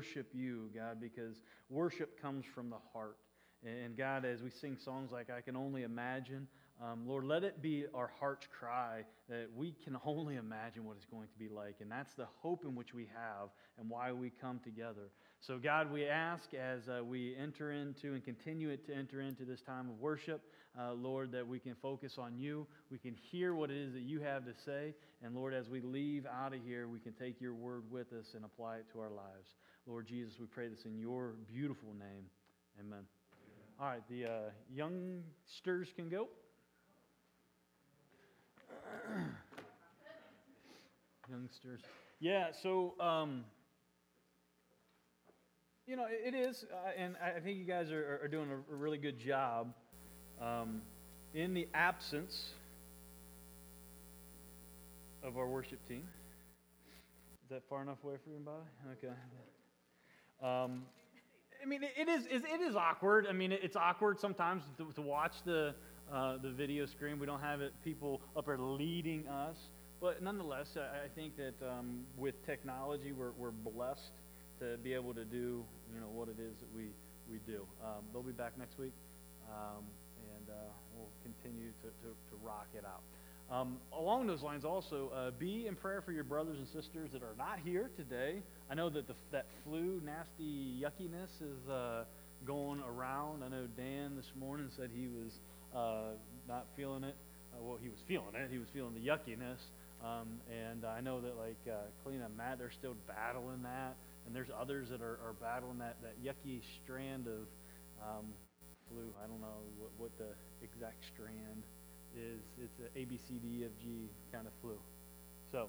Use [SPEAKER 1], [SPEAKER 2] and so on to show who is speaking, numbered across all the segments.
[SPEAKER 1] worship you, God, because worship comes from the heart. And God, as we sing songs like I Can Only Imagine, um, Lord, let it be our heart's cry that we can only imagine what it's going to be like. And that's the hope in which we have and why we come together. So, God, we ask as uh, we enter into and continue to enter into this time of worship, uh, Lord, that we can focus on you. We can hear what it is that you have to say. And, Lord, as we leave out of here, we can take your word with us and apply it to our lives. Lord Jesus, we pray this in your beautiful name. Amen. All right, the uh, youngsters can go. youngsters. Yeah, so, um, you know, it, is, uh, and I think you guys are, are doing a, really good job. Um, in the absence of our worship team, is that far enough away for you, Bobby? Okay. Um, I mean, it is, it is awkward. I mean, it's awkward sometimes to, to watch the, uh, the video screen. We don't have it, people up there leading us. But nonetheless, I, I think that um, with technology, we're, we're blessed to be able to do, you know, what it is that we, we do. Um, they'll be back next week, um, and uh, we'll continue to, to, to rock it out. Um, along those lines, also, uh, be in prayer for your brothers and sisters that are not here today. I know that the, that flu, nasty yuckiness is uh, going around. I know Dan this morning said he was uh, not feeling it. Uh, well, he was feeling it. He was feeling the yuckiness. Um, and I know that, like, uh, Clean and Matt, they're still battling that. And there's others that are, are battling that, that yucky strand of um, flu. I don't know what, what the exact strand is it's an A, B, C, D, F, G kind of flu. So,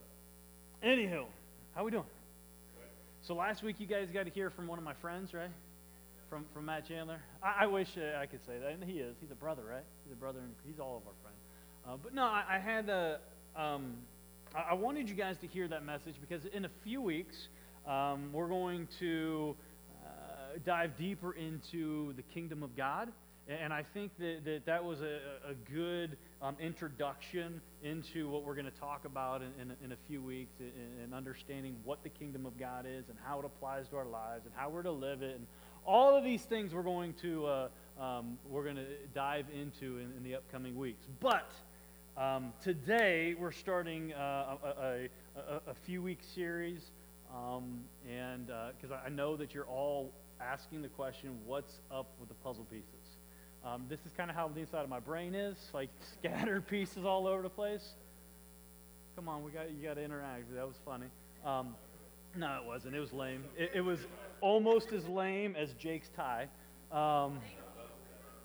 [SPEAKER 1] anywho, how we doing? So last week you guys got to hear from one of my friends, right? From from Matt Chandler. I, I wish uh, I could say that, and he is. He's a brother, right? He's a brother, and he's all of our friends. Uh, but no, I, I had a. Um, I, I wanted you guys to hear that message because in a few weeks um, we're going to uh, dive deeper into the kingdom of God. And I think that that, that was a, a good um, introduction into what we're going to talk about in, in, in a few weeks and understanding what the kingdom of God is and how it applies to our lives and how we're to live it. And all of these things we're going to, uh, um, we're going to dive into in, in, the upcoming weeks. But um, today we're starting uh, a, a, a, few week series. Um, and because uh, I know that you're all asking the question, what's up with the puzzle pieces? Um, this is kind of how the inside of my brain is, like scattered pieces all over the place. Come on, we got you got to interact. That was funny. Um, no, it wasn't. It was lame. It, it, was almost as lame as Jake's tie. Um,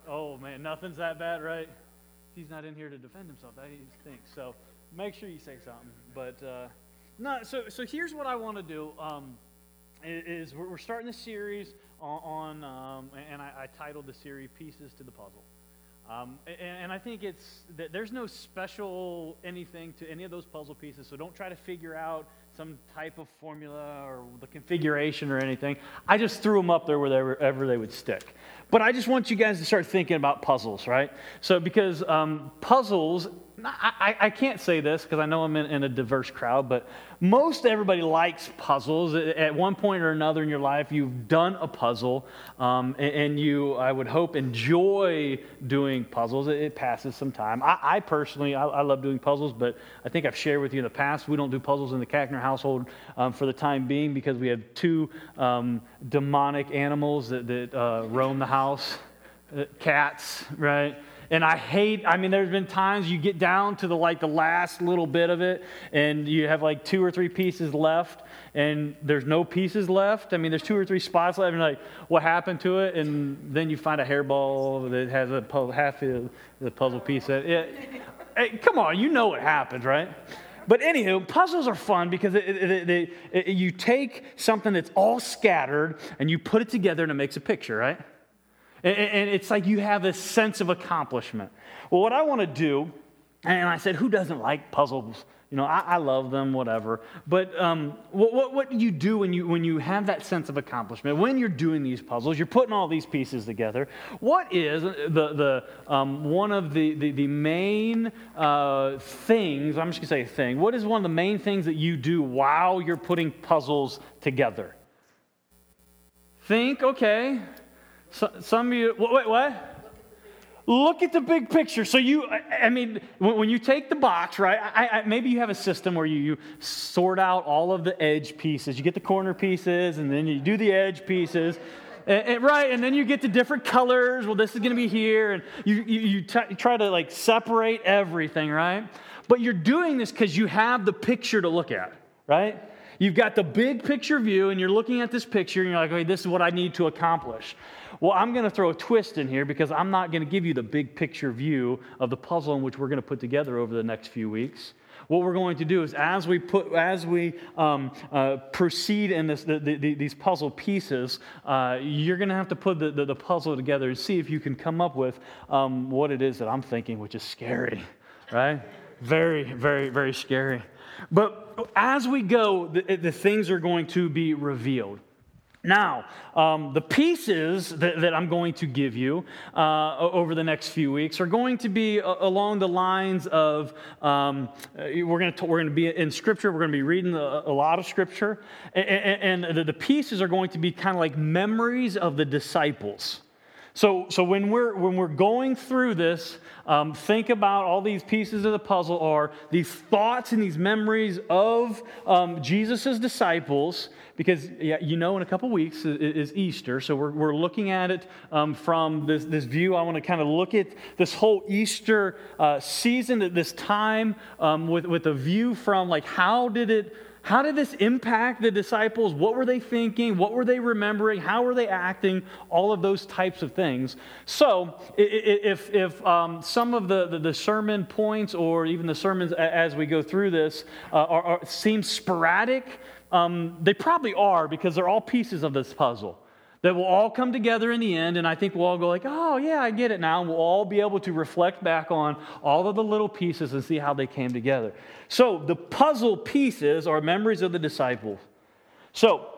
[SPEAKER 1] oh man, nothing's that bad, right? He's not in here to defend himself. That he stinks. So make sure you say something. But uh, no, so so here's what I want to do. Um, is we're starting the series on, um, and I, I, titled the series Pieces to the Puzzle. Um, and, and, I think it's there's no special anything to any of those puzzle pieces, so don't try to figure out some type of formula or the configuration or anything. I just threw them up there wherever they would stick. But I just want you guys to start thinking about puzzles, right? So, because um, puzzles, I, I, can't say this because I know I'm in, in, a diverse crowd, but most everybody likes puzzles. At one point or another in your life, you've done a puzzle, um, and, and, you, I would hope, enjoy doing puzzles. It, it passes some time. I, I personally, I, I, love doing puzzles, but I think I've shared with you in the past, we don't do puzzles in the Kackner household um, for the time being because we have two um, demonic animals that, that uh, roam the house uh, cats, right? And I hate, I mean, there's been times you get down to the like the last little bit of it and you have like two or three pieces left and there's no pieces left. I mean, there's two or three spots left and like, what happened to it? And then you find a hairball that has a puzzle, half of the puzzle piece. That, it, come on, you know what happens, right? But anywho, puzzles are fun because it, it, it, you take something that's all scattered and you put it together and it makes a picture, right? And it's like you have this sense of accomplishment. Well, what I want to do, and I said, who doesn't like puzzles? You know, I, I love them, whatever. But um, what, what, what, do you do when you, when you have that sense of accomplishment? When you're doing these puzzles, you're putting all these pieces together. What is the, the, um, one of the, the, the main uh, things, I'm just going to say thing, what is one of the main things that you do while you're putting puzzles together? think, okay. So, some of you, wait, what? Look at the big picture. So you, I mean, when you take the box, right? I, I, maybe you have a system where you, you sort out all of the edge pieces. You get the corner pieces, and then you do the edge pieces. And, and, right, and then you get to different colors. Well, this is going to be here, and you, you, you, t- you try to like separate everything, right? But you're doing this because you have the picture to look at, right? You've got the big picture view, and you're looking at this picture, and you're like, okay, this is what I need to accomplish. Well, I'm going to throw a twist in here because I'm not going to give you the big picture view of the puzzle in which we're going to put together over the next few weeks. What we're going to do is, as we put, as we um, uh, proceed in this, the, the, these puzzle pieces, uh, you're going to have to put the, the, puzzle together and see if you can come up with um, what it is that I'm thinking, which is scary, right? Very, very, very scary. But as we go, the, the things are going to be revealed. Now, um, the pieces that, that, I'm going to give you uh, over the next few weeks are going to be uh, along the lines of um, uh, we're going to we're going to be in Scripture. We're going to be reading a, a lot of Scripture, and, and the, the pieces are going to be kind of like memories of the disciples. So, so when, we're, when we're going through this, um, think about all these pieces of the puzzle are these thoughts and these memories of um, Jesus' disciples, because yeah, you know in a couple weeks is, Easter. So we're, we're looking at it um, from this, this view. I want to kind of look at this whole Easter uh, season, at this time, um, with, with a view from like how did it how did this impact the disciples? What were they thinking? What were they remembering? How were they acting? All of those types of things. So, if, if um, some of the, the, the, sermon points or even the sermons as we go through this uh, are, are, seem sporadic, um, they probably are because they're all pieces of this puzzle that will all come together in the end and i think we'll all go like oh yeah i get it now and we'll all be able to reflect back on all of the little pieces and see how they came together. So the puzzle pieces are memories of the disciples. So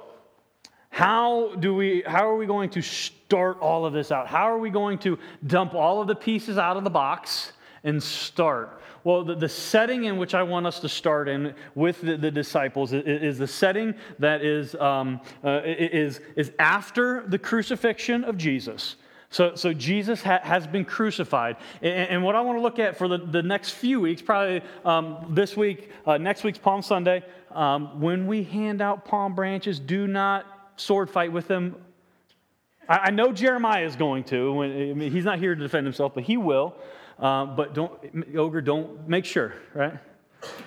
[SPEAKER 1] how do we how are we going to start all of this out? How are we going to dump all of the pieces out of the box and start well, the, the, setting in which I want us to start in with the, the disciples is, is, the setting that is, um, uh, is, is after the crucifixion of Jesus. So, so Jesus ha- has been crucified. And, and, what I want to look at for the, the next few weeks, probably um, this week, uh, next week's Palm Sunday, um, when we hand out palm branches, do not sword fight with them. I, I know Jeremiah is going to. When, I mean, he's not here to defend himself, but he will. Um, but don't, ogre, don't, make sure, right?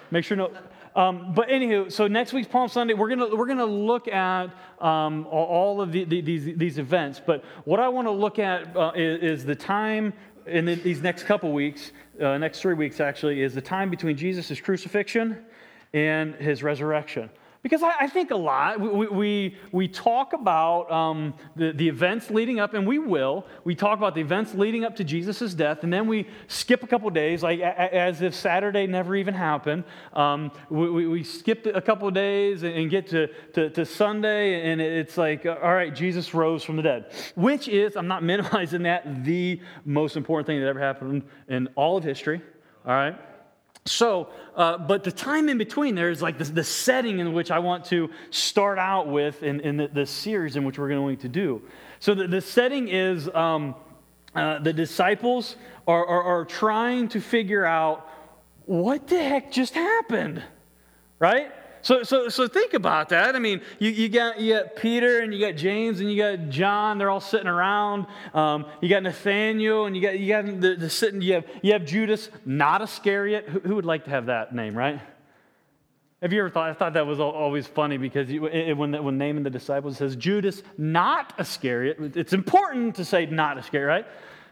[SPEAKER 1] Make sure no. Um, but anywho, so next week's Palm Sunday, we're gonna we're gonna look at um, all of the, the, these these events. But what I want to look at uh, is, is, the time in the, these next couple weeks, uh, next three weeks actually, is the time between Jesus' crucifixion and his resurrection. Because I, I, think a lot, we, we, we talk about um, the, the events leading up, and we will. We talk about the events leading up to Jesus' death, and then we skip a couple days, like a, as if Saturday never even happened. Um, we, we, we skip a couple days and, and get to, to, to, Sunday, and it's like, all right, Jesus rose from the dead, which is, I'm not minimizing that, the most important thing that ever happened in all of history, all right? So, uh, but the time in between there is like the, the, setting in which I want to start out with in, in the, the series in which we're going to do. So, the, the setting is um, uh, the disciples are, are, are trying to figure out what the heck just happened, right? So, so, so think about that. I mean, you, you, got, you got Peter and you got James and you got John. They're all sitting around. Um, you got Nathaniel and you got, you got the, the sitting, you have, you have Judas, not Iscariot. Who, who would like to have that name, right? Have you ever thought? I thought that was always funny because you, when, when naming the disciples, it says Judas, not Iscariot. It's important to say not Iscariot, right?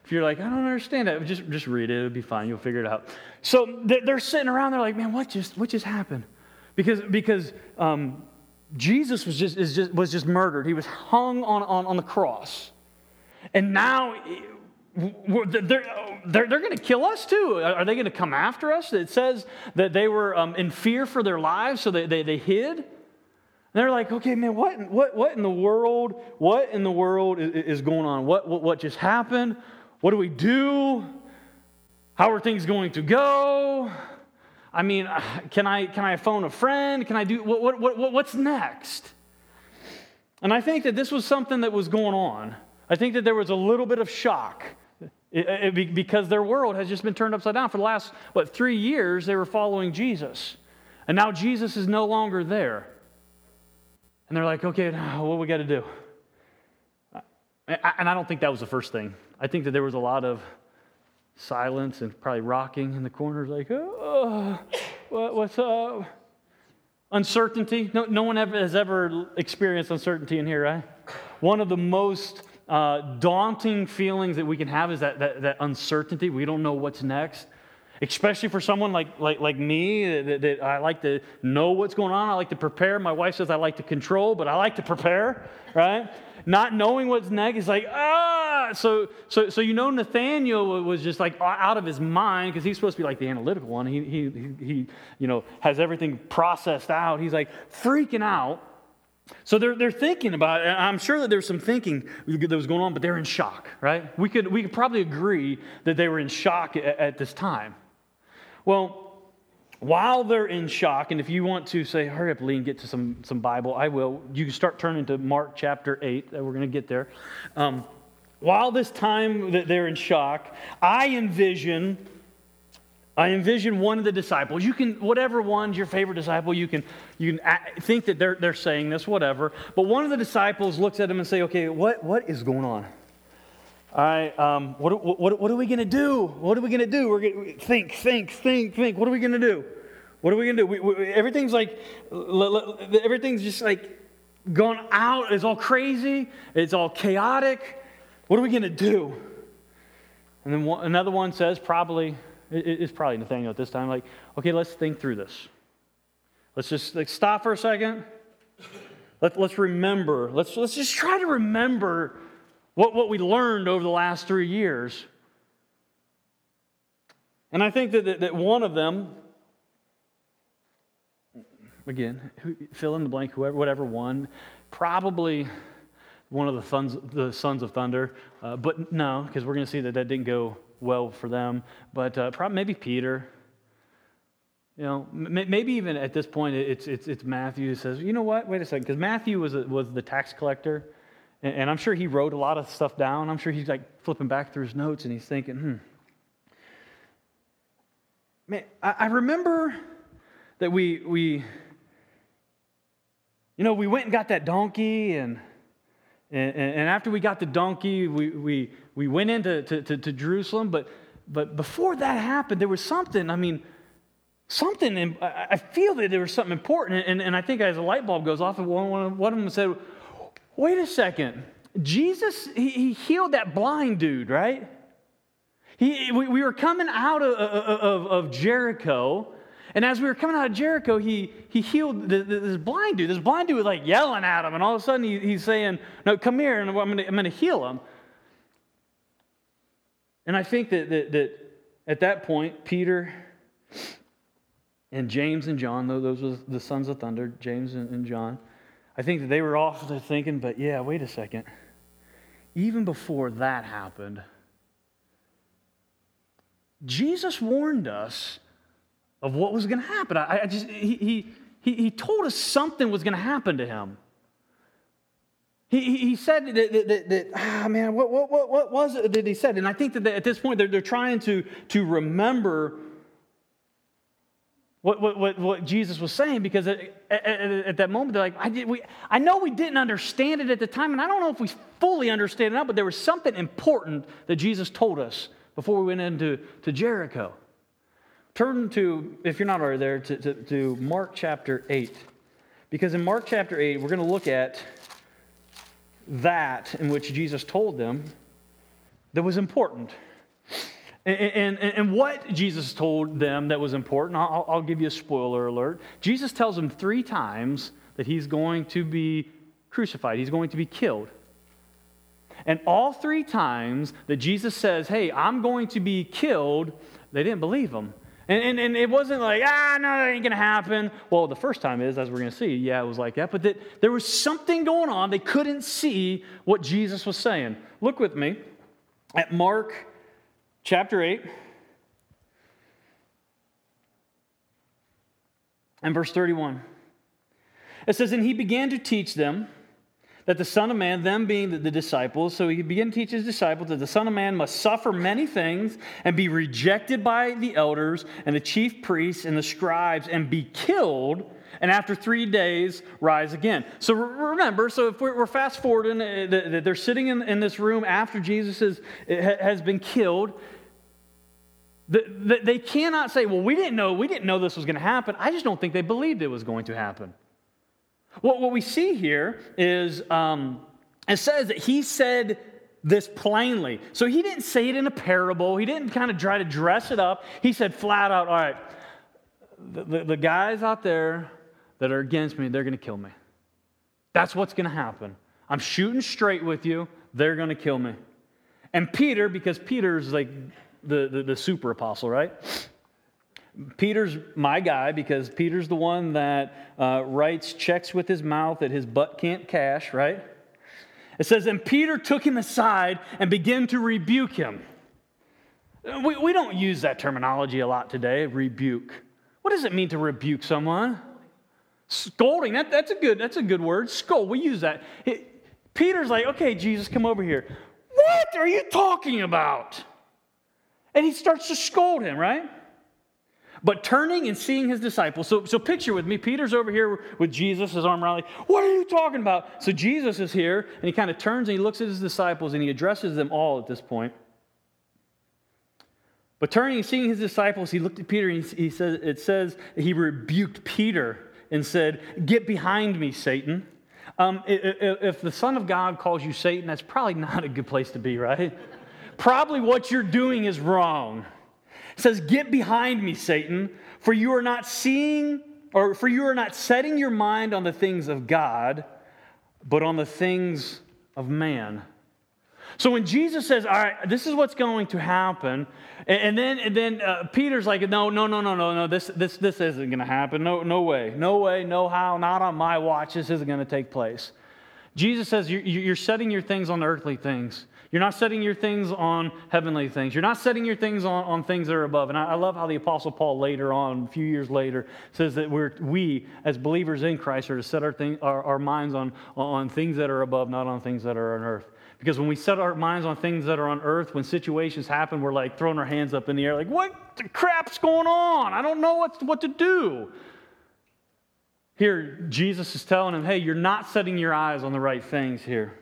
[SPEAKER 1] If you're like, I don't understand it, just, just read it. It'll be fine. You'll figure it out. So they're sitting around. They're like, man, what just, what just happened? Because, because um, Jesus was just, just, was just murdered. He was hung on, on, on the cross. And now they're, they're, they're going to kill us too. Are they going to come after us? It says that they were um, in fear for their lives, so they, they, they hid. And they're like, okay, man, what, what, what in the world, what in the world is, going on? What, what, what just happened? What do we do? How are things going to go? I mean, can I, can I phone a friend? Can I do, what, what, what, what's next? And I think that this was something that was going on. I think that there was a little bit of shock because their world has just been turned upside down. For the last, what, three years, they were following Jesus. And now Jesus is no longer there. And they're like, okay, what we got to do? And I don't think that was the first thing. I think that there was a lot of silence and probably rocking in the corners, like, oh, what, what's up? Uncertainty. No, no one ever has ever experienced uncertainty in here, right? One of the most uh, daunting feelings that we can have is that, that, that, uncertainty. We don't know what's next. Especially for someone like, like, like me, that, that I like to know what's going on. I like to prepare. My wife says I like to control, but I like to prepare, right? Not knowing what's next is like, ah. So, so, so you know, Nathaniel was just like out of his mind because he's supposed to be like the analytical one. He, he, he, you know, has everything processed out. He's like freaking out. So they're, they're thinking about it. I'm sure that there's some thinking that was going on, but they're in shock, right? We could, we could probably agree that they were in shock at, at this time. Well, while they're in shock, and if you want to say, hurry up, Lee, and get to some, some Bible, I will. You can start turning to Mark chapter 8. We're going to get there. Um, while this time that they're in shock, I envision I envision one of the disciples. You can, whatever one's your favorite disciple, you can, you can think that they're, they're saying this, whatever. But one of the disciples looks at him and say, okay, what, what is going on? Right, um, what, what, what are we going to do? What are we going to do? We're to think, think, think, think. What are we going to do? What are we going to do? We, we, everything's like, everything's just like gone out. It's all crazy. It's all chaotic. What are we going to do? And then one, another one says, probably, it's probably Nathaniel at this time, like, okay, let's think through this. Let's just like stop for a second. Let, let's remember. Let's, let's just try to remember what, what we learned over the last three years. And I think that, that, that one of them, again, fill in the blank, whoever, whatever one, probably one of the sons, the sons of thunder. Uh, but no, because we're going to see that that didn't go well for them. But uh, probably maybe Peter. You know, m- maybe even at this point, it's, it's, it's Matthew who says, you know what, wait a second, because Matthew was, a, was the tax collector, and, and, I'm sure he wrote a lot of stuff down. I'm sure he's like flipping back through his notes and he's thinking, hmm. Man, I, I remember that we, we, you know, we went and got that donkey, and, and, and after we got the donkey, we, we, we went into to, to, to Jerusalem, but, but before that happened, there was something, I mean, something, I feel that there was something important. And, and I think as a light bulb goes off, one, one of them said, wait a second. Jesus, he, he healed that blind dude, right? He, we, we were coming out of, of, of Jericho, and as we were coming out of Jericho, he, he healed this blind dude. This blind dude was like yelling at him, and all of a sudden he, he's saying, No, come here, and I'm going to heal him. And I think that, that, that at that point, Peter and James and John, those were the sons of thunder, James and, John, I think that they were off thinking, but yeah, wait a second. Even before that happened, Jesus warned us of what was going to happen. I, I just, he, he, he told us something was going to happen to him. He, he said that, that, that, that ah, man, what, what, what, what was it that he said? And I think that at this point they're, they're trying to, to remember what, what, what, what Jesus was saying because at, at, at, that moment they're like, I, did, we, I know we didn't understand it at the time, and I don't know if we fully understand it now, but there was something important that Jesus told us before we went into to Jericho. Turn to, if you're not already there, to, to, to Mark chapter 8. Because in Mark chapter 8, we're going to look at that in which Jesus told them that was important. And, and, and what Jesus told them that was important, I'll, I'll give you a spoiler alert. Jesus tells them three times that he's going to be crucified, he's going to be killed. And all three times that Jesus says, Hey, I'm going to be killed, they didn't believe him. And, and, and, it wasn't like, ah, no, that ain't going to happen. Well, the first time is, as we're going to see, yeah, it was like that. But that there was something going on. They couldn't see what Jesus was saying. Look with me at Mark chapter 8 and verse 31. It says, And he began to teach them that the Son of Man, them being the, disciples, so he began to teach his disciples that the Son of Man must suffer many things and be rejected by the elders and the chief priests and the scribes and be killed, and after three days rise again. So remember, so if we're, fast forwarding, uh, they're sitting in, in this room after Jesus has been killed. They cannot say, well, we didn't know, we didn't know this was going to happen. I just don't think they believed it was going to happen. Well, what we see here is um, it says that he said this plainly. So he didn't say it in a parable, he didn't kind of try to dress it up. He said flat out, all right, the, the, the guys out there that are against me, they're going to kill me. That's what's going to happen. I'm shooting straight with you, they're going to kill me. And Peter, because Peter's like the, the, the super apostle, right? Peter's my guy because Peter's the one that uh, writes checks with his mouth that his butt can't cash, right? It says, And Peter took him aside and began to rebuke him. We, we don't use that terminology a lot today, rebuke. What does it mean to rebuke someone? Scolding, that, that's, a good, that's a good word. Scold, we use that. It, Peter's like, okay, Jesus, come over here. What are you talking about? And he starts to scold him, right? But turning and seeing his disciples. So, so picture with me, Peter's over here with Jesus, his arm around, like, what are you talking about? So Jesus is here, and he kind of turns and he looks at his disciples and he addresses them all at this point. But turning and seeing his disciples, he looked at Peter and he, he says, it says he rebuked Peter and said, Get behind me, Satan. Um, if the Son of God calls you Satan, that's probably not a good place to be, right? probably what you're doing is wrong. Says, Get behind me, Satan, for you are not seeing, or for you are not setting your mind on the things of God, but on the things of man. So when Jesus says, All right, this is what's going to happen, and, then, and then uh, Peter's like, No, no, no, no, no, no, this, this, this isn't going to happen. No, no way, no way, no how, not on my watch. This isn't going to take place. Jesus says, you're setting your things on earthly things. You're not setting your things on heavenly things. You're not setting your things on, on things that are above. And I, I love how the Apostle Paul later on, a few years later, says that we're, we, as believers in Christ, are to set our, thing, our, our minds on, on things that are above, not on things that are on earth. Because when we set our minds on things that are on earth, when situations happen, we're like throwing our hands up in the air, like, what the crap's going on? I don't know what, what to do. Here, Jesus is telling him, hey, you're not setting your eyes on the right things here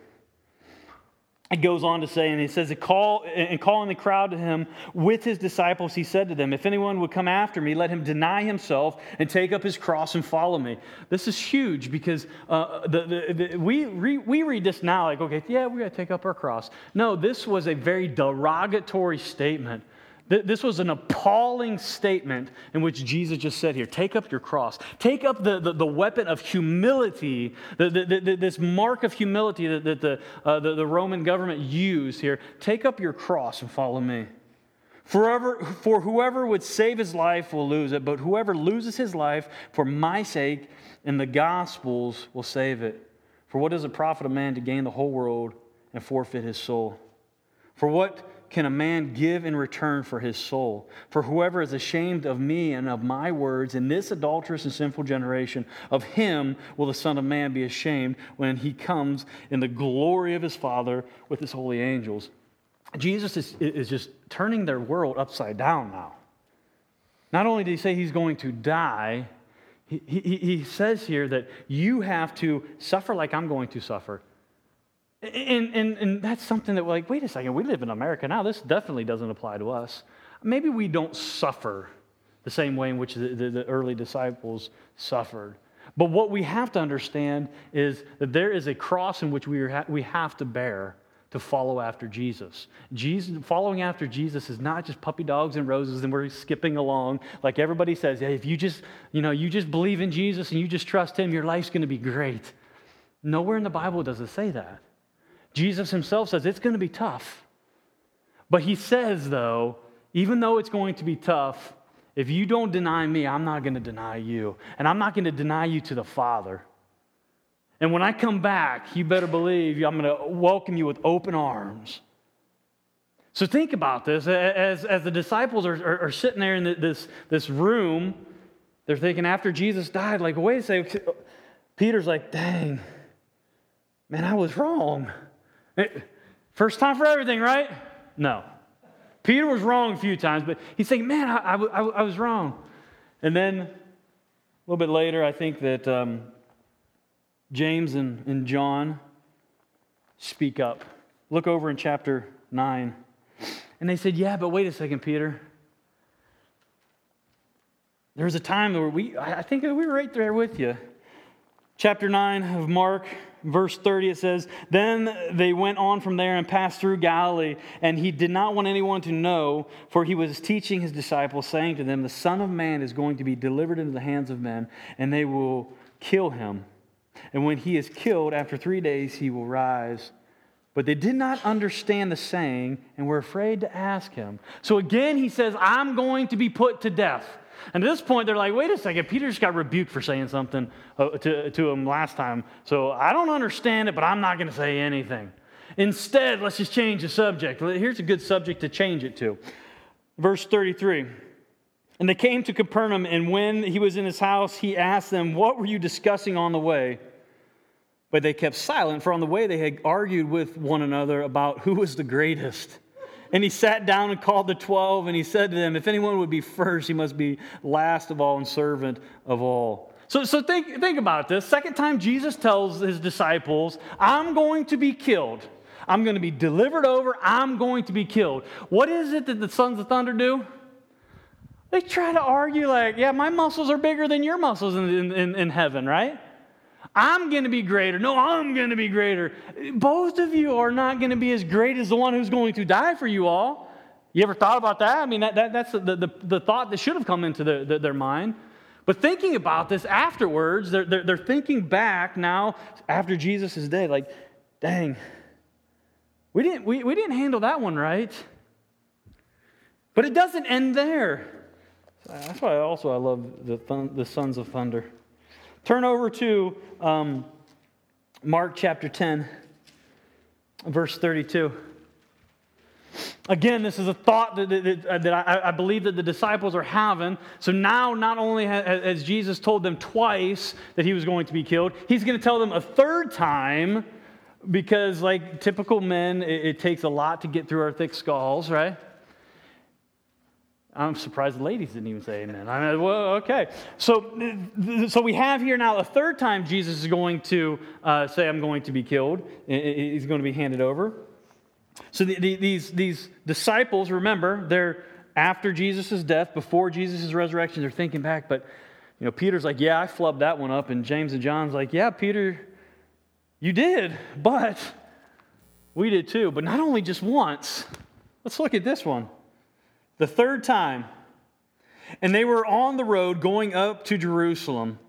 [SPEAKER 1] it goes on to say, and he says, call, and calling the crowd to him with his disciples, he said to them, If anyone would come after me, let him deny himself and take up his cross and follow me. This is huge because uh, the, the, the, we, re, we read this now like, okay, yeah, we got to take up our cross. No, this was a very derogatory statement this was an appalling statement in which Jesus just said here take up your cross, take up the, the, the weapon of humility, the, the, this mark of humility that, that the, uh, the, the Roman government used here. Take up your cross and follow me. Forever, for whoever would save his life will lose it, but whoever loses his life for my sake and the gospel's will save it. For what does it profit a man to gain the whole world and forfeit his soul? For what can a man give in return for his soul? For whoever is ashamed of me and of my words in this adulterous and sinful generation, of him will the Son of Man be ashamed when he comes in the glory of his Father with his holy angels. Jesus is, is just turning their world upside down now. Not only did he say he's going to die, he, he, he says here that you have to suffer like I'm going to suffer. And, and, and that's something that we're like, wait a second, we live in America now. This definitely doesn't apply to us. Maybe we don't suffer the same way in which the, the, the early disciples suffered. But what we have to understand is that there is a cross in which we, are, we have to bear to follow after Jesus. Jesus. Following after Jesus is not just puppy dogs and roses and we're skipping along like everybody says. Hey, if you just, you know, you just believe in Jesus and you just trust him, your life's going to be great. Nowhere in the Bible does it say that. Jesus himself says it's going to be tough. But he says, though, even though it's going to be tough, if you don't deny me, I'm not going to deny you. And I'm not going to deny you to the Father. And when I come back, you better believe I'm going to welcome you with open arms. So think about this. As, as the disciples are, are, are sitting there in this, this room, they're thinking after Jesus died, like, wait a second. Peter's like, dang, man, I was wrong. First time for everything, right? No. Peter was wrong a few times, but he's saying, man, I, I, I was wrong. And then a little bit later, I think that um, James and, and John speak up. Look over in chapter 9. And they said, Yeah, but wait a second, Peter. There was a time where we, I think we were right there with you. Chapter 9 of Mark, verse 30, it says, Then they went on from there and passed through Galilee, and he did not want anyone to know, for he was teaching his disciples, saying to them, The Son of Man is going to be delivered into the hands of men, and they will kill him. And when he is killed, after three days, he will rise. But they did not understand the saying and were afraid to ask him. So again, he says, I'm going to be put to death. And at this point, they're like, wait a second, Peter just got rebuked for saying something uh, to, to him last time. So I don't understand it, but I'm not going to say anything. Instead, let's just change the subject. Here's a good subject to change it to. Verse 33. And they came to Capernaum, and when he was in his house, he asked them, What were you discussing on the way? But they kept silent, for on the way they had argued with one another about who was the greatest. And he sat down and called the twelve, and he said to them, If anyone would be first, he must be last of all and servant of all. So, so think, think about this. Second time Jesus tells his disciples, I'm going to be killed. I'm going to be delivered over. I'm going to be killed. What is it that the sons of thunder do? They try to argue, like, yeah, my muscles are bigger than your muscles in, in, in heaven, right? I'm going to be greater. No, I'm going to be greater. Both of you are not going to be as great as the one who's going to die for you all. You ever thought about that? I mean, that, that that's the, the, the, thought that should have come into the, the, their mind. But thinking about this afterwards, they're, they're, they're thinking back now after Jesus' day, like, dang, we didn't, we, we didn't handle that one right. But it doesn't end there. That's why also I love the, the Sons of Thunder. Turn over to um, Mark chapter 10, verse 32. Again, this is a thought that, that, that I, I, believe that the disciples are having. So now, not only has Jesus told them twice that he was going to be killed, he's going to tell them a third time because, like typical men, it, it takes a lot to get through our thick skulls, right? I'm surprised the ladies didn't even say amen. I mean, well, okay. So, so we have here now a third time Jesus is going to uh, say, I'm going to be killed. He's going to be handed over. So the, the, these, these disciples, remember, they're after Jesus' death, before Jesus' resurrection, they're thinking back, but you know, Peter's like, yeah, I flubbed that one up. And James and John's like, yeah, Peter, you did, but we did too. But not only just once. Let's look at this one. The third time. And they were on the road going up to Jerusalem.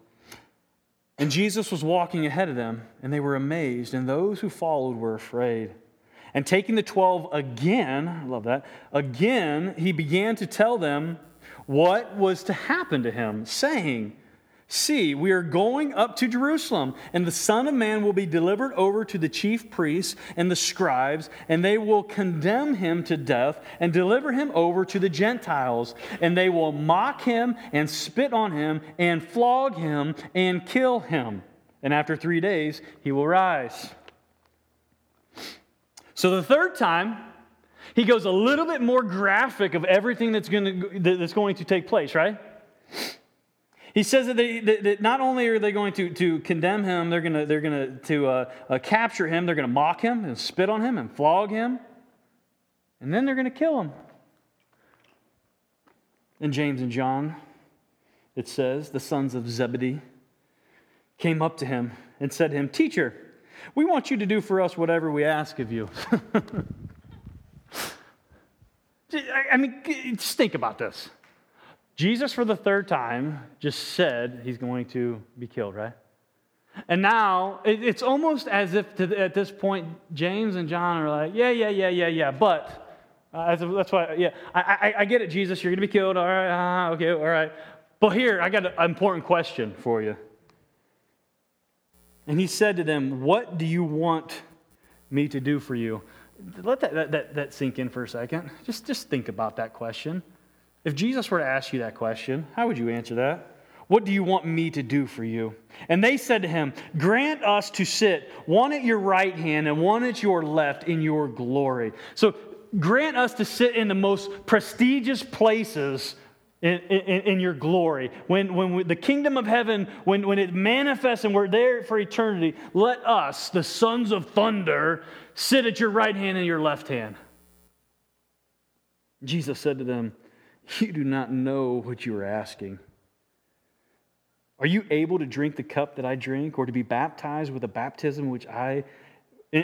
[SPEAKER 1] And Jesus was walking ahead of them, and they were amazed, and those who followed were afraid. And taking the twelve again, I love that, again, he began to tell them what was to happen to him, saying, See, we are going up to Jerusalem, and the Son of Man will be delivered over to the chief priests and the scribes, and they will condemn him to death and deliver him over to the Gentiles. And they will mock him and spit on him and flog him and kill him. And after three days, he will rise. So the third time, he goes a little bit more graphic of everything that's going to, that's going to take place, right? He says that, they, that, that, not only are they going to, to condemn him, they're going to, they're to, to uh, uh, capture him, they're going to mock him and spit on him and flog him, and then they're going to kill him. In James and John, it says, the sons of Zebedee came up to him and said to him, Teacher, we want you to do for us whatever we ask of you. I mean, just think about this. Jesus, for the third time, just said he's going to be killed, right? And now it's almost as if to, at this point, James and John are like, yeah, yeah, yeah, yeah, yeah, but uh, that's why, yeah, I, I, I, get it, Jesus, you're going to be killed. All right, uh, okay, all right. But here, I got an important question for you. And he said to them, What do you want me to do for you? Let that, that, that, that sink in for a second. Just, just think about that question. If Jesus were to ask you that question, how would you answer that? What do you want me to do for you? And they said to him, Grant us to sit, one at your right hand and one at your left in your glory. So grant us to sit in the most prestigious places in, in, in, your glory. When, when we, the kingdom of heaven, when, when it manifests and we're there for eternity, let us, the sons of thunder, sit at your right hand and your left hand. Jesus said to them, You do not know what you are asking. Are you able to drink the cup that I drink, or to be baptized with a baptism which I,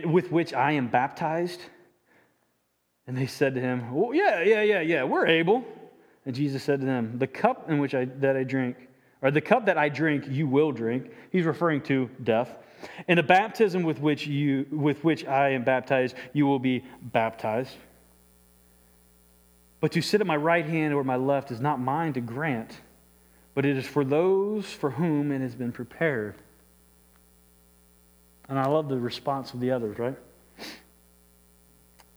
[SPEAKER 1] with which I am baptized? And they said to him, well, Yeah, yeah, yeah, yeah, we're able. And Jesus said to them, The cup in which I, that I drink, or the cup that I drink, you will drink. He's referring to death. And the baptism with which, you, with which I am baptized, you will be baptized. But to sit at my right hand or my left is not mine to grant but it is for those for whom it has been prepared. And I love the response of the others, right?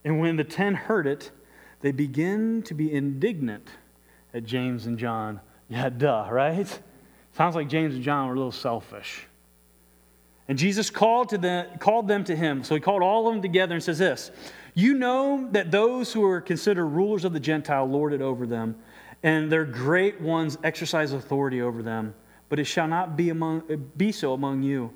[SPEAKER 1] And when the ten heard it, they begin to be indignant at James and John. Yeah, duh, right? Sounds like James and John were a little selfish. And Jesus called, to them, called them to him. So he called all of them together and says this You know that those who are considered rulers of the Gentile lord it over them and their great ones exercise authority over them. But it shall not be, among, be so among you.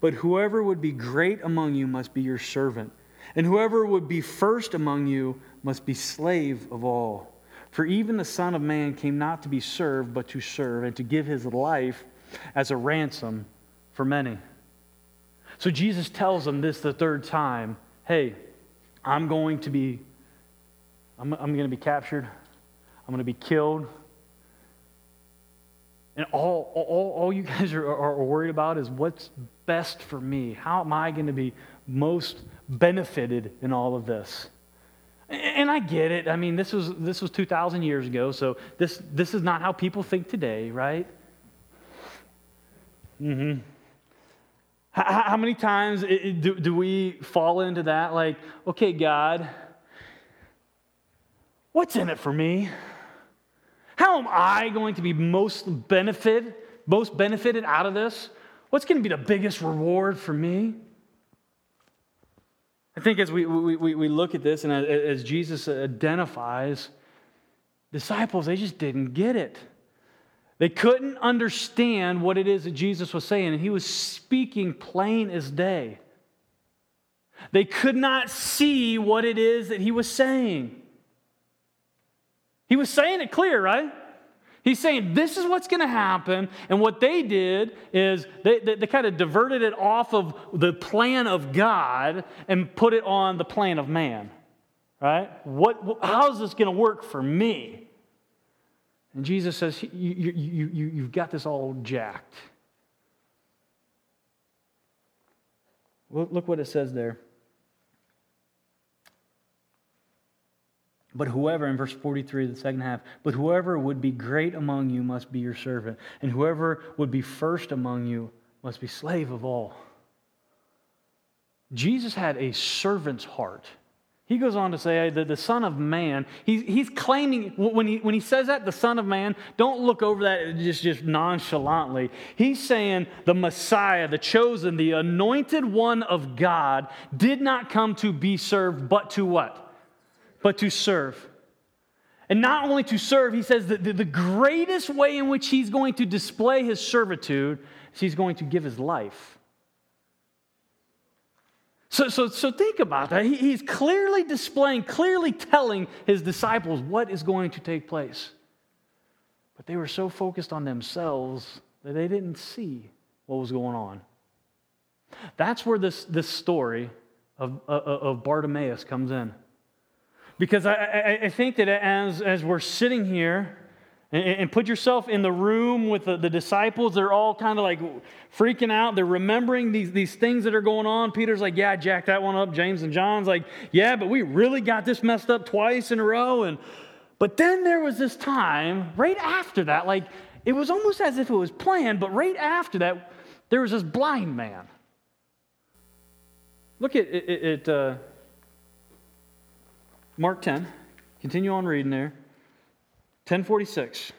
[SPEAKER 1] But whoever would be great among you must be your servant, and whoever would be first among you must be slave of all. For even the Son of Man came not to be served, but to serve, and to give his life as a ransom for many. So Jesus tells them this the third time hey, I'm going to be, I'm, I'm going to be captured. I'm going to be killed. And all, all, all you guys are, are worried about is what's best for me. How am I going to be most benefited in all of this? And I get it. I mean, this was, this was 2,000 years ago, so this, this is not how people think today, right? Mm-hmm. How, how many times do, do we fall into that? Like, okay, God, what's in it for me? How am I going to be most benefited, most benefited out of this? What's going to be the biggest reward for me? I think as we, we, we look at this and as Jesus identifies, disciples, they just didn't get it. They couldn't understand what it is that Jesus was saying, and he was speaking plain as day. They could not see what it is that he was saying. He was saying it clear, right? He's saying this is what's going to happen. And what they did is they, they, they, kind of diverted it off of the plan of God and put it on the plan of man. Right? What, how is this going to work for me? And Jesus says, you, you, you, you've got this all jacked. Look, look what it says there. But whoever, in verse 43, the second half, but whoever would be great among you must be your servant, and whoever would be first among you must be slave of all. Jesus had a servant's heart. He goes on to say that the Son of Man, he's, he's claiming, when he, when he says that, the Son of Man, don't look over that just, just nonchalantly. He's saying the Messiah, the chosen, the anointed one of God, did not come to be served, but to what? but to serve. And not only to serve, he says that the greatest way in which he's going to display his servitude is he's going to give his life. So, so, so think about that. He, he's clearly displaying, clearly telling his disciples what is going to take place. But they were so focused on themselves that they didn't see what was going on. That's where this, this story of, of, of Bartimaeus comes in. Because I, I, I think that as, as we're sitting here, and, and put yourself in the room with the, the disciples, they're all kind of like freaking out. They're remembering these, these things that are going on. Peter's like, Yeah, jack that one up. James and John's like, Yeah, but we really got this messed up twice in a row. And but then there was this time right after that, like it was almost as if it was planned, but right after that, there was this blind man. Look at it, uh, Mark 10. Continue on reading there. 1046.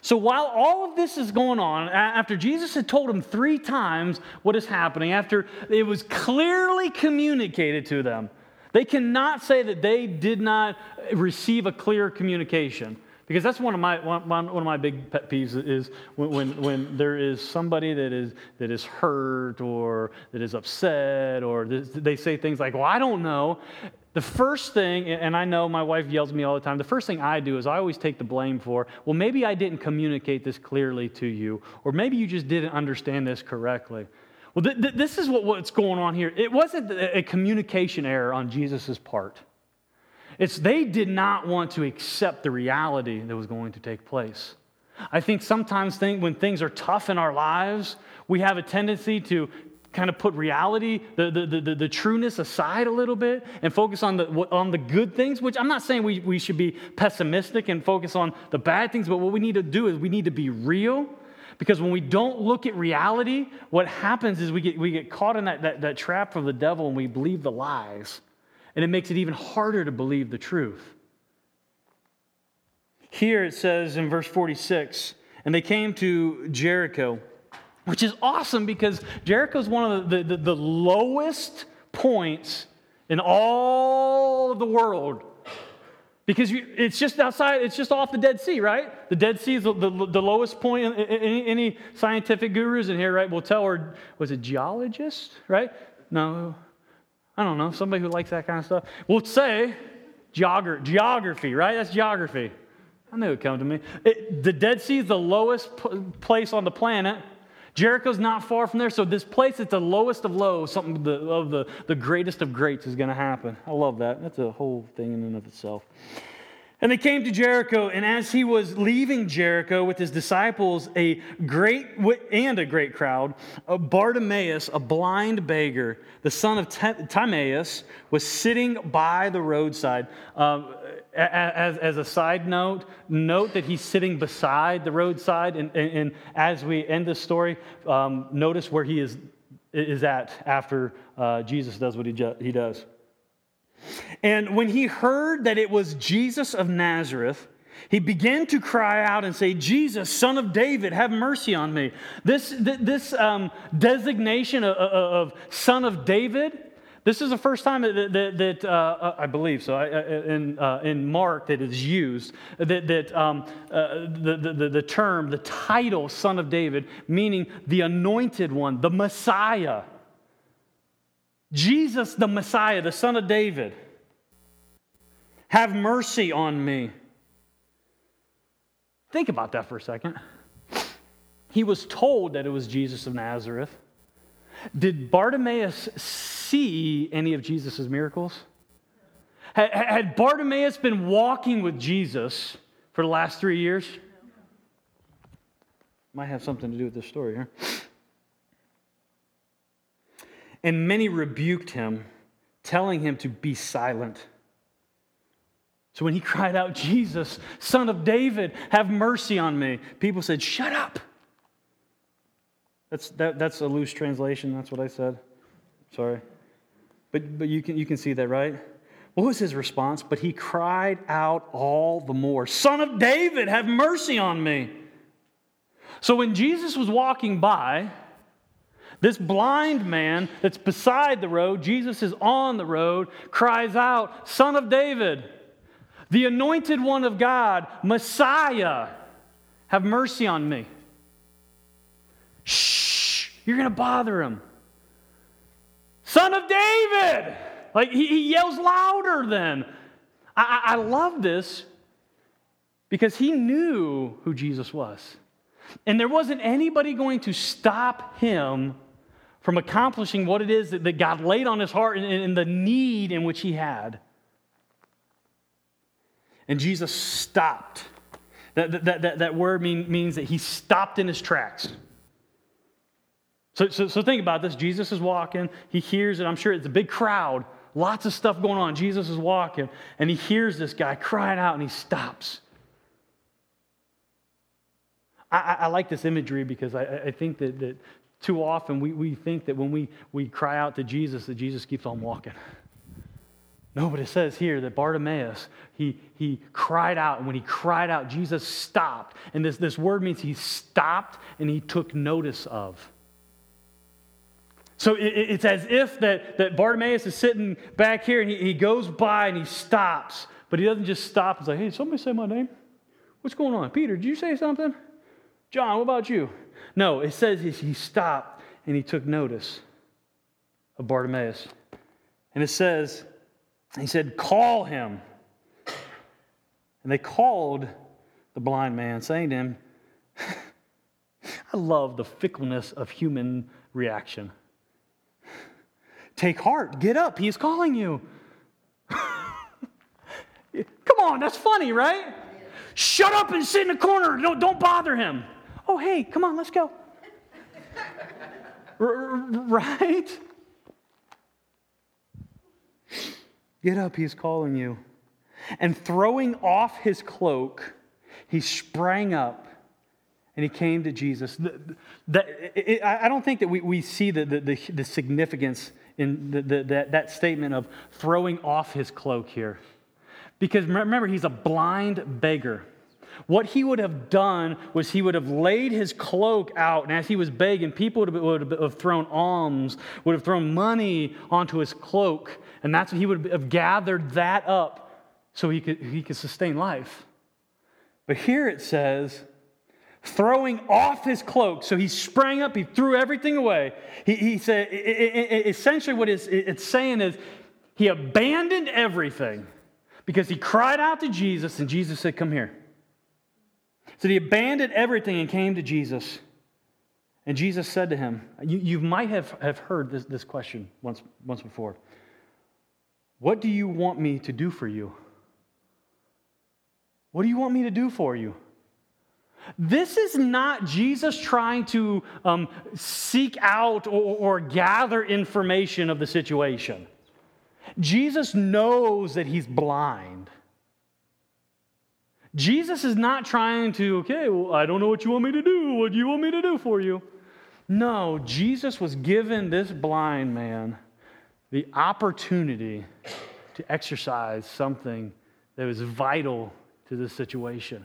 [SPEAKER 1] So while all of this is going on, after Jesus had told them three times what is happening, after it was clearly communicated to them, they cannot say that they did not receive a clear communication. Because that's one of my, one, one of my big pet peeves is when, when, when there is somebody that is, that is hurt or that is upset or they say things like, well, I don't know. The first thing, and I know my wife yells at me all the time, the first thing I do is I always take the blame for, well, maybe I didn't communicate this clearly to you, or maybe you just didn't understand this correctly. Well, th- th- this is what, what's going on here. It wasn't a communication error on Jesus' part. It's they did not want to accept the reality that was going to take place. I think sometimes think when things are tough in our lives, we have a tendency to kind of put reality, the, the, the, the, trueness aside a little bit and focus on the, on the good things, which I'm not saying we, we should be pessimistic and focus on the bad things, but what we need to do is we need to be real. Because when we don't look at reality, what happens is we get, we get caught in that, that, that trap of the devil and we believe the lies. And it makes it even harder to believe the truth. Here it says in verse 46 and they came to Jericho which is awesome because Jericho is one of the, the, the, lowest points in all of the world. Because you, it's just outside, it's just off the Dead Sea, right? The Dead Sea is the, the, the lowest point. Any, any, scientific gurus in here, right, will tell, or was it geologist, right? No, I don't know, somebody who likes that kind of stuff. Will say geogra- geography, right? That's geography. I knew it would come to me. It, the Dead Sea is the lowest p- place on the planet. Jericho's not far from there, so this place at the lowest of lows, something of the, of the, the greatest of greats is going to happen. I love that. That's a whole thing in and of itself. And they came to Jericho, and as he was leaving Jericho with his disciples, a great and a great crowd, a Bartimaeus, a blind beggar, the son of Timaeus, was sitting by the roadside. Um, as, as a side note, note that he's sitting beside the roadside. And, and, and as we end this story, um, notice where he is, is at after uh, Jesus does what he, he does. And when he heard that it was Jesus of Nazareth, he began to cry out and say, Jesus, son of David, have mercy on me. This, this um, designation of, of, son of David this is the first time that, that, that uh, uh I believe so, in, uh, in Mark that is used, that, that um, uh, the, the, the term, the title, Son of David, meaning the anointed one, the Messiah. Jesus, the Messiah, the Son of David. Have mercy on me. Think about that for a second. He was told that it was Jesus of Nazareth. Did Bartimaeus see any of Jesus' miracles? Had Bartimaeus been walking with Jesus for the last three years? Might have something to do with this story here. And many rebuked him, telling him to be silent. So when he cried out, Jesus, son of David, have mercy on me, people said, Shut up. That's, that, that's a loose translation. That's what I said. Sorry. But, but you, can, you can see that, right? What was his response? But he cried out all the more Son of David, have mercy on me. So when Jesus was walking by, this blind man that's beside the road, Jesus is on the road, cries out, Son of David, the anointed one of God, Messiah, have mercy on me. Shh, you're going to bother him. Son of David. Like he, he yells louder then. I, I, I love this because he knew who Jesus was. And there wasn't anybody going to stop him from accomplishing what it is that, that God laid on his heart and, and the need in which he had. And Jesus stopped. That, that, that, that word mean, means that he stopped in his tracks. So, so, so think about this. Jesus is walking, he hears it. I'm sure it's a big crowd, lots of stuff going on. Jesus is walking, and he hears this guy crying out, and he stops. I, I, I like this imagery because I, I think that, that too often we, we think that when we, we cry out to Jesus, that Jesus keeps on walking. No, but it says here that Bartimaeus, he, he cried out. And when he cried out, Jesus stopped. And this, this word means he stopped and he took notice of. So it, it's as if that, that Bartimaeus is sitting back here and he, he goes by and he stops. But he doesn't just stop and say, hey, somebody say my name. What's going on? Peter, did you say something? John, what about you? No, it says he stopped and he took notice of Bartimaeus. And it says, he said, Call him. And they called the blind man, saying to him, I love the fickleness of human reaction. Take heart, get up, he is calling you. Come on, that's funny, right? Shut up and sit in the corner. Don't, don't bother him. Oh, hey, come on, let's go. Right? Get up, he's calling you. And throwing off his cloak, he sprang up and he came to Jesus. The, the, it, I don't think that we, we see the, the, the significance in the, the, that, that statement of throwing off his cloak here. Because remember, he's a blind beggar. What he would have done was he would have laid his cloak out, and as he was begging, people would have, would have thrown alms, would have thrown money onto his cloak, and that's what he would have gathered that up so he could, he could sustain life. But here it says, throwing off his cloak. So he sprang up, he threw everything away. He, he said, it, it, it, essentially, what it's, it's saying is he abandoned everything because he cried out to Jesus, and Jesus said, Come here. So he abandoned everything and came to Jesus. And Jesus said to him, You, you might have, have heard this, this question once, once before. What do you want me to do for you? What do you want me to do for you? This is not Jesus trying to um, seek out or, or gather information of the situation. Jesus knows that he's blind. Jesus is not trying to, okay, well, I don't know what you want me to do. What do you want me to do for you? No, Jesus was given this blind man the opportunity to exercise something that was vital to this situation.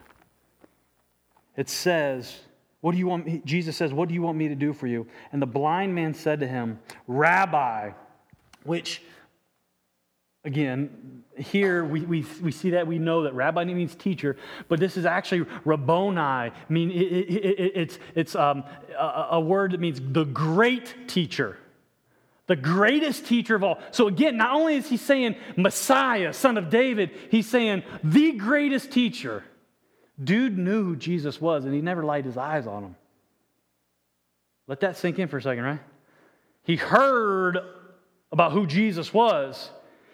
[SPEAKER 1] It says, What do you want me? Jesus says, What do you want me to do for you? And the blind man said to him, Rabbi, which, again, here we, we, we see that we know that rabbi means teacher, but this is actually rabboni. I mean, it, it, it, it's, it's um, a, a word that means the great teacher the greatest teacher of all. So again, not only is he saying Messiah, son of David, he's saying the greatest teacher. Dude knew who Jesus was and he never laid his eyes on him. Let that sink in for a second, right? He heard about who Jesus was.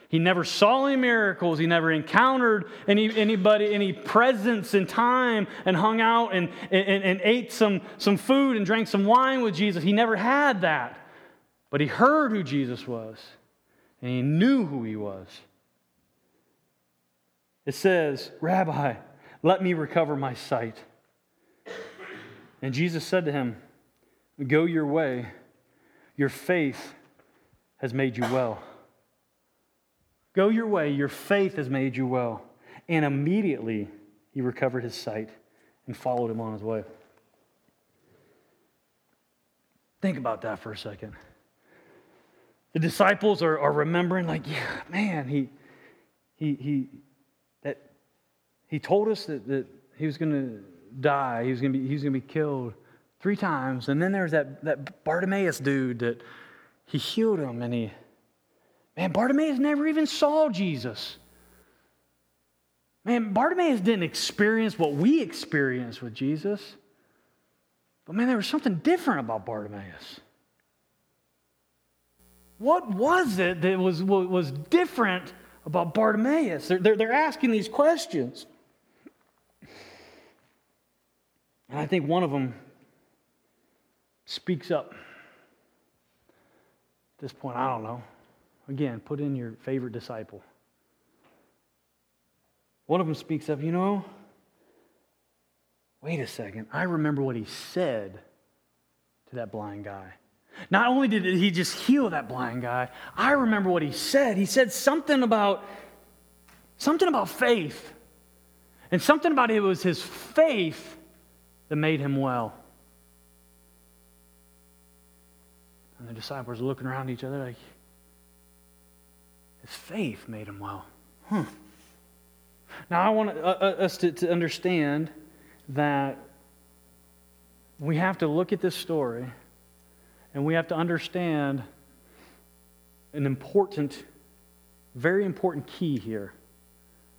[SPEAKER 1] He never saw any miracles. He never encountered any, anybody, any presence in time and hung out and, and, and ate some, some food and drank some wine with Jesus. He never had that. But he heard who Jesus was, and he knew who he was. It says, Rabbi, let me recover my sight. And Jesus said to him, Go your way. Your faith has made you well. Go your way. Your faith has made you well. And immediately he recovered his sight and followed him on his way. Think about that for a second. The disciples are, are remembering, like, yeah, man, he, he, he, he told us that, that he was going to die, he was going to be, killed three times. And then there's that, that Bartimaeus dude that he healed him and he, man, Bartimaeus never even saw Jesus. Man, Bartimaeus didn't experience what we experienced with Jesus. But man, there was something different about Bartimaeus. What was it that was, was different about Bartimaeus? They're, they're, they're asking these questions. And I think one of them speaks up. At this point, I don't know. Again, put in your favorite disciple. One of them speaks up, you know, wait a second. I remember what he said to that blind guy. Not only did he just heal that blind guy, I remember what he said. He said something about something about faith. And something about it was his faith that made him well. And the disciples are looking around each other like, his faith made him well. Huh. Now, I want us to understand that we have to look at this story and we have to understand an important, very important key here.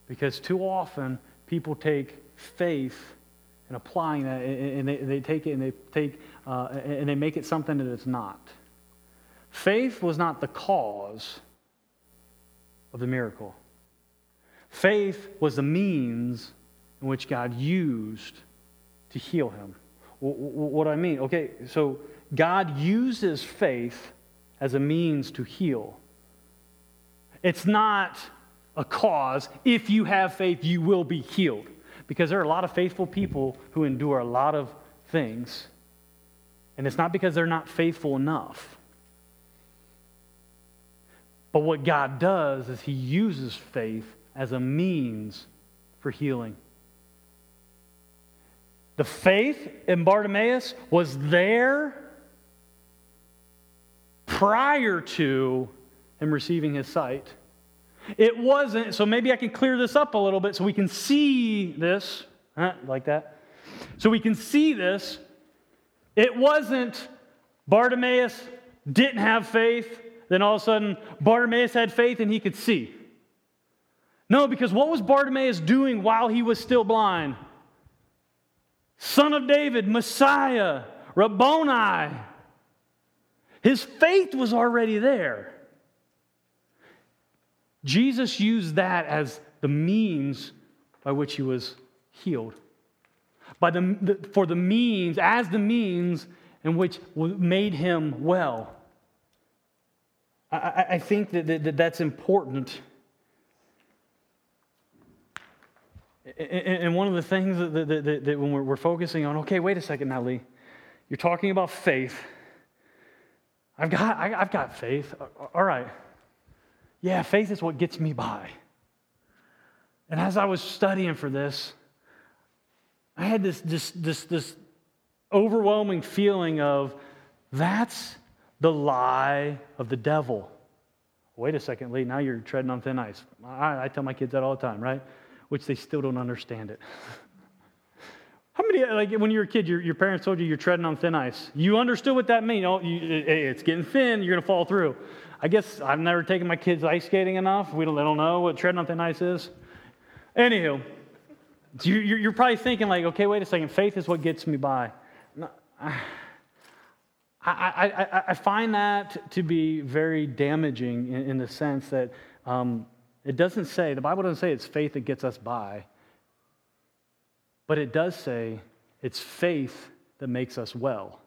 [SPEAKER 1] Because too often people take faith and applying that and they, they take it and they take uh, and they make it something that it's not. Faith was not the cause of the miracle. Faith was the means in which God used to heal him. What do I mean? Okay, so God uses faith as a means to heal. It's not a cause. If you have faith, you will be healed. Because there are a lot of faithful people who endure a lot of things. And it's not because they're not faithful enough. But what God does is He uses faith as a means for healing. The faith in Bartimaeus was there prior to him receiving his sight. It wasn't, so maybe I can clear this up a little bit so we can see this, huh, like that. So we can see this. It wasn't Bartimaeus didn't have faith, then all of a sudden Bartimaeus had faith and he could see. No, because what was Bartimaeus doing while he was still blind? Son of David, Messiah, Rabboni. His faith was already there. Jesus used that as the means by which he was healed. By the, the, for the means, as the means in which made him well. I, I think that, that, that that's important. And one of the things that, that, that, that when we're, focusing on, okay, wait a second Lee. You're talking about faith. I've got, I, have got faith. All right. Yeah, faith is what gets me by. And as I was studying for this, I had this, this, this, this overwhelming feeling of that's the lie of the devil. Wait a second, Lee, now you're treading on thin ice. I, I tell my kids that all the time, right? Which they still don't understand it. How many, like when you were a kid, your, your parents told you you're treading on thin ice? You understood what that means. Oh, you, hey, it's getting thin, you're going to fall through. I guess I've never taken my kids ice skating enough. We don't, they don't know what treading on thin ice is. Anywho, you, are probably thinking, like, okay, wait a second, faith is what gets me by. I, I, I, I, find that to be very damaging in, in the sense that um, it doesn't say, the Bible doesn't say it's faith that gets us by, but it does say it's faith that makes us well.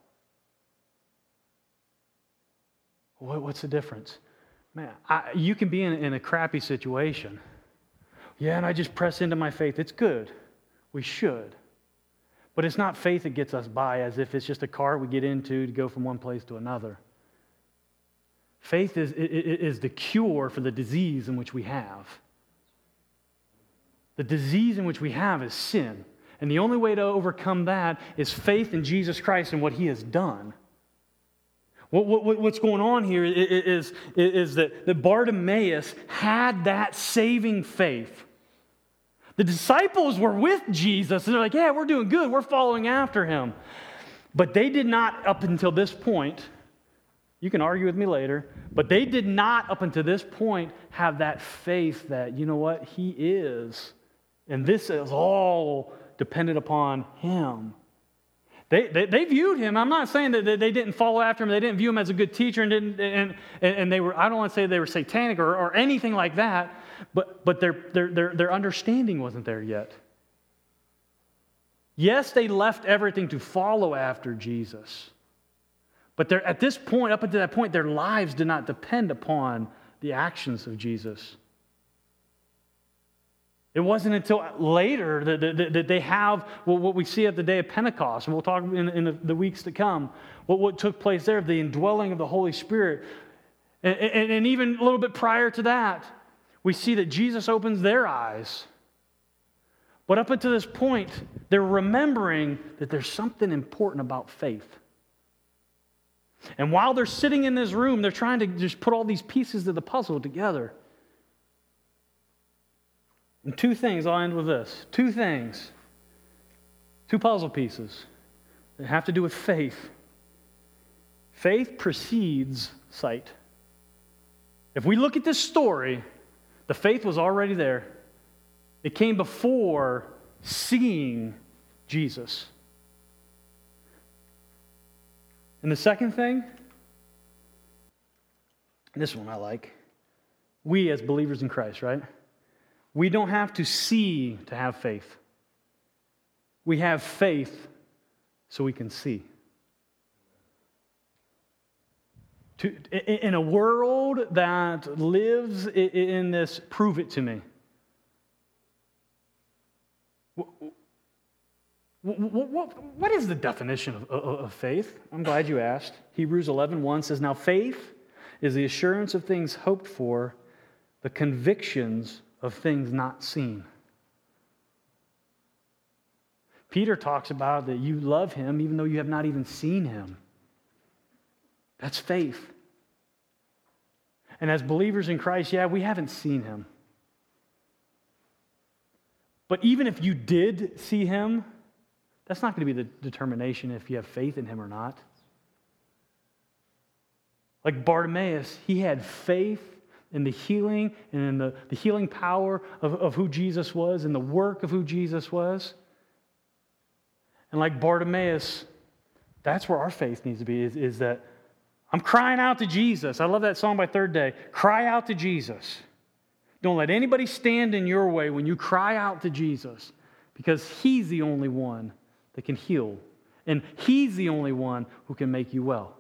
[SPEAKER 1] What's the difference? Man, I, you can be in, in a crappy situation. Yeah, and I just press into my faith. It's good. We should. But it's not faith that gets us by as if it's just a car we get into to go from one place to another. Faith is, is the cure for the disease in which we have. The disease in which we have is sin. And the only way to overcome that is faith in Jesus Christ and what he has done. What, what, what's going on here is, is that, that Bartimaeus had that saving faith. The disciples were with Jesus, and they're like, Yeah, we're doing good. We're following after him. But they did not, up until this point, you can argue with me later, but they did not, up until this point, have that faith that, you know what, he is. And this is all dependent upon him. They, they, they, viewed him. I'm not saying that they didn't follow after him. They didn't view him as a good teacher and, didn't, and, and they were, I don't want to say they were satanic or, or anything like that, but, but their, their, their, their understanding wasn't there yet. Yes, they left everything to follow after Jesus. But at this point, up until that point, their lives did not depend upon the actions of Jesus. It wasn't until later that, that, that they have what we see at the day of Pentecost, and we'll talk in, in the weeks to come, what, what took place there, the indwelling of the Holy Spirit. And, and, and even a little bit prior to that, we see that Jesus opens their eyes. But up until this point, they're remembering that there's something important about faith. And while they're sitting in this room, they're trying to just put all these pieces of the puzzle together. And two things, I'll end with this. Two things, two puzzle pieces that have to do with faith. Faith precedes sight. If we look at this story, the faith was already there. It came before seeing Jesus. And the second thing, this one I like. We as believers in Christ, right? We don't have to see to have faith. We have faith so we can see. To, in a world that lives in this, prove it to me. What What is the definition of, of, faith? I'm glad you asked. Hebrews 11 1 says, Now faith is the assurance of things hoped for, the convictions of things not seen. Peter talks about that you love him even though you have not even seen him. That's faith. And as believers in Christ, yeah, we haven't seen him. But even if you did see him, that's not going to be the determination if you have faith in him or not. Like Bartimaeus, he had faith in the healing and in the, the healing power of, of who Jesus was and the work of who Jesus was. And like Bartimaeus, that's where our faith needs to be is, is that I'm crying out to Jesus. I love that song by Third Day. Cry out to Jesus. Don't let anybody stand in your way when you cry out to Jesus because He's the only one that can heal, and He's the only one who can make you well.